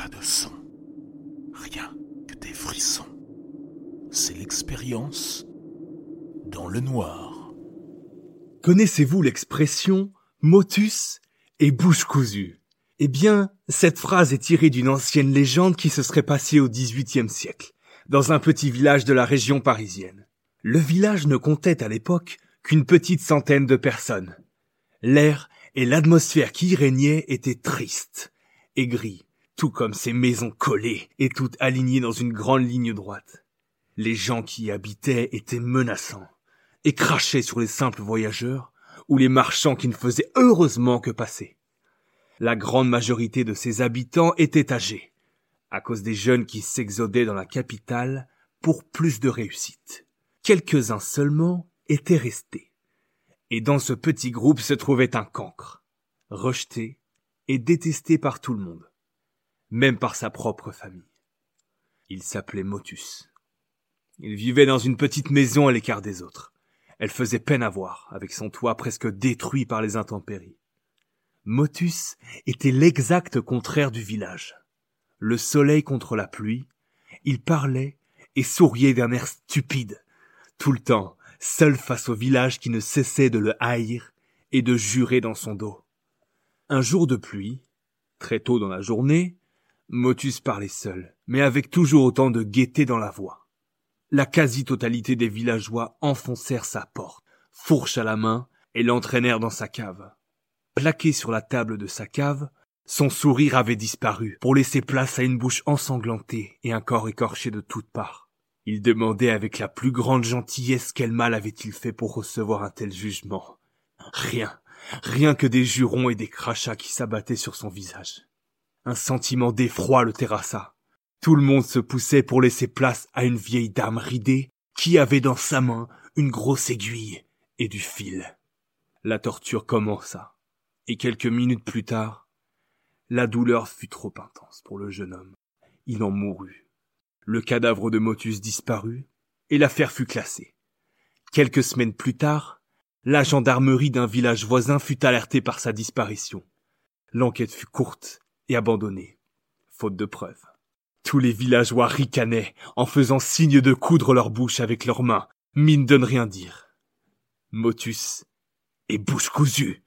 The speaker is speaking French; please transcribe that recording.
Pas de son. Rien que des frissons. C'est l'expérience dans le noir. Connaissez-vous l'expression motus et bouche cousue? Eh bien, cette phrase est tirée d'une ancienne légende qui se serait passée au XVIIIe siècle, dans un petit village de la région parisienne. Le village ne comptait à l'époque qu'une petite centaine de personnes. L'air et l'atmosphère qui y régnait étaient tristes et gris, tout comme ces maisons collées et toutes alignées dans une grande ligne droite. Les gens qui y habitaient étaient menaçants et crachaient sur les simples voyageurs ou les marchands qui ne faisaient heureusement que passer. La grande majorité de ces habitants étaient âgés, à cause des jeunes qui s'exodaient dans la capitale pour plus de réussite. Quelques-uns seulement étaient restés. Et dans ce petit groupe se trouvait un cancre, rejeté et détesté par tout le monde, même par sa propre famille. Il s'appelait Motus. Il vivait dans une petite maison à l'écart des autres. Elle faisait peine à voir, avec son toit presque détruit par les intempéries. Motus était l'exact contraire du village. Le soleil contre la pluie, il parlait et souriait d'un air stupide, tout le temps, seul face au village qui ne cessait de le haïr et de jurer dans son dos. Un jour de pluie, très tôt dans la journée, Motus parlait seul, mais avec toujours autant de gaieté dans la voix. La quasi-totalité des villageois enfoncèrent sa porte, fourche à la main, et l'entraînèrent dans sa cave. Plaqué sur la table de sa cave, son sourire avait disparu pour laisser place à une bouche ensanglantée et un corps écorché de toutes parts. Il demandait avec la plus grande gentillesse quel mal avait-il fait pour recevoir un tel jugement. Rien, rien que des jurons et des crachats qui s'abattaient sur son visage. Un sentiment d'effroi le terrassa. Tout le monde se poussait pour laisser place à une vieille dame ridée qui avait dans sa main une grosse aiguille et du fil. La torture commença, et quelques minutes plus tard, la douleur fut trop intense pour le jeune homme. Il en mourut. Le cadavre de Motus disparut, et l'affaire fut classée. Quelques semaines plus tard, la gendarmerie d'un village voisin fut alertée par sa disparition. L'enquête fut courte et abandonnée, faute de preuves. Tous les villageois ricanaient en faisant signe de coudre leur bouche avec leurs mains, mine de ne rien dire. Motus et bouche cousue